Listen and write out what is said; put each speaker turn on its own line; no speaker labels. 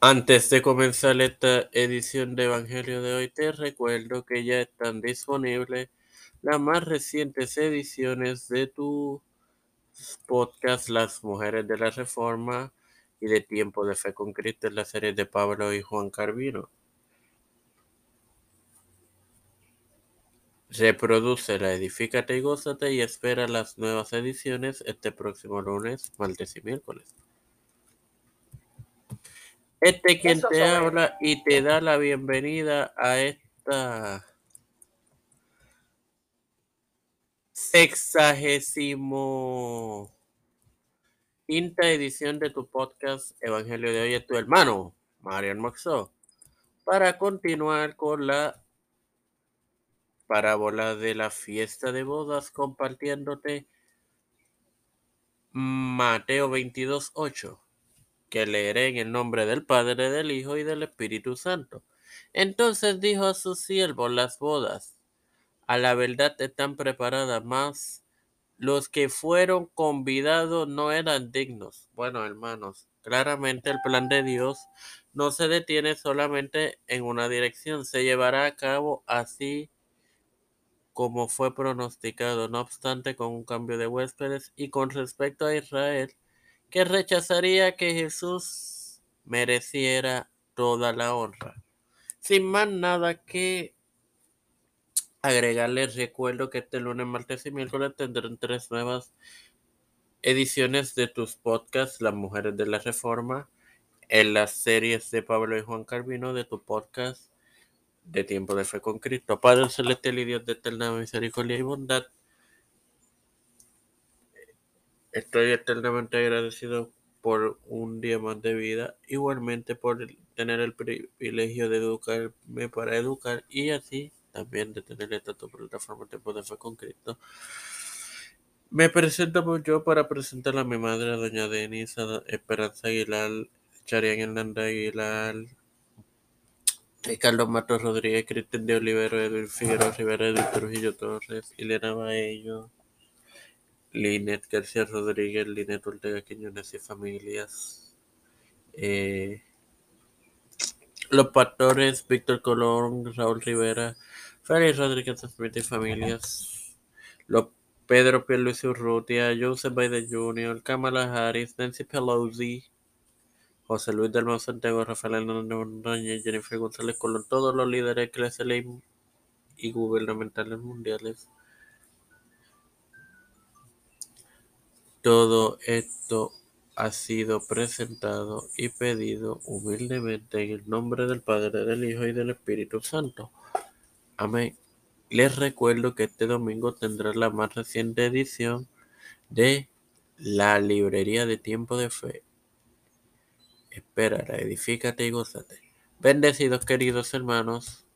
Antes de comenzar esta edición de Evangelio de hoy, te recuerdo que ya están disponibles las más recientes ediciones de tu podcast Las Mujeres de la Reforma y de Tiempo de Fe con Cristo en la serie de Pablo y Juan Carvino. Reproduce la Edifícate y Gózate y espera las nuevas ediciones este próximo lunes, martes y miércoles. Este quien te habla y te da la bienvenida a esta sexagésimo quinta edición de tu podcast Evangelio de hoy es tu hermano, Marian Moxó, para continuar con la parábola de la fiesta de bodas compartiéndote Mateo 22, 8 que leeré en el nombre del Padre, del Hijo y del Espíritu Santo. Entonces dijo a sus siervos las bodas, a la verdad están preparadas, más los que fueron convidados no eran dignos. Bueno, hermanos, claramente el plan de Dios no se detiene solamente en una dirección, se llevará a cabo así como fue pronosticado, no obstante con un cambio de huéspedes y con respecto a Israel, que rechazaría que Jesús mereciera toda la honra. Sin más nada que agregarles, recuerdo que este lunes, martes y miércoles tendrán tres nuevas ediciones de tus podcasts, Las Mujeres de la Reforma, en las series de Pablo y Juan Carvino de tu podcast de Tiempo de Fe con Cristo. Padre Celestial y Dios de eterna misericordia y bondad, Estoy eternamente agradecido por un día más de vida, igualmente por tener el privilegio de educarme para educar y así también de tener esta plataforma de poder con Cristo. Me presento yo para presentar a mi madre, doña Denisa Esperanza Aguilar, Charian Hernández Aguilar, Ricardo Matos Rodríguez, Cristian de Olivero, Edwin Figueroa Rivera, Edwin Trujillo Torres, Elena Baello, Linet García Rodríguez, Linet Ortega Quiñones y familias. Eh, los pastores Víctor Colón, Raúl Rivera, Félix Rodríguez Smith y familias. Los Pedro Pierluisi Urrutia, Joseph Biden Jr., Kamala Harris, Nancy Pelosi, José Luis del Santiago, Rafael Hernández Jennifer González Colón, todos los líderes eclesiales y gubernamentales mundiales. Todo esto ha sido presentado y pedido humildemente en el nombre del Padre, del Hijo y del Espíritu Santo. Amén. Les recuerdo que este domingo tendrá la más reciente edición de la librería de tiempo de fe. Espera, edifícate y gózate. Bendecidos queridos hermanos.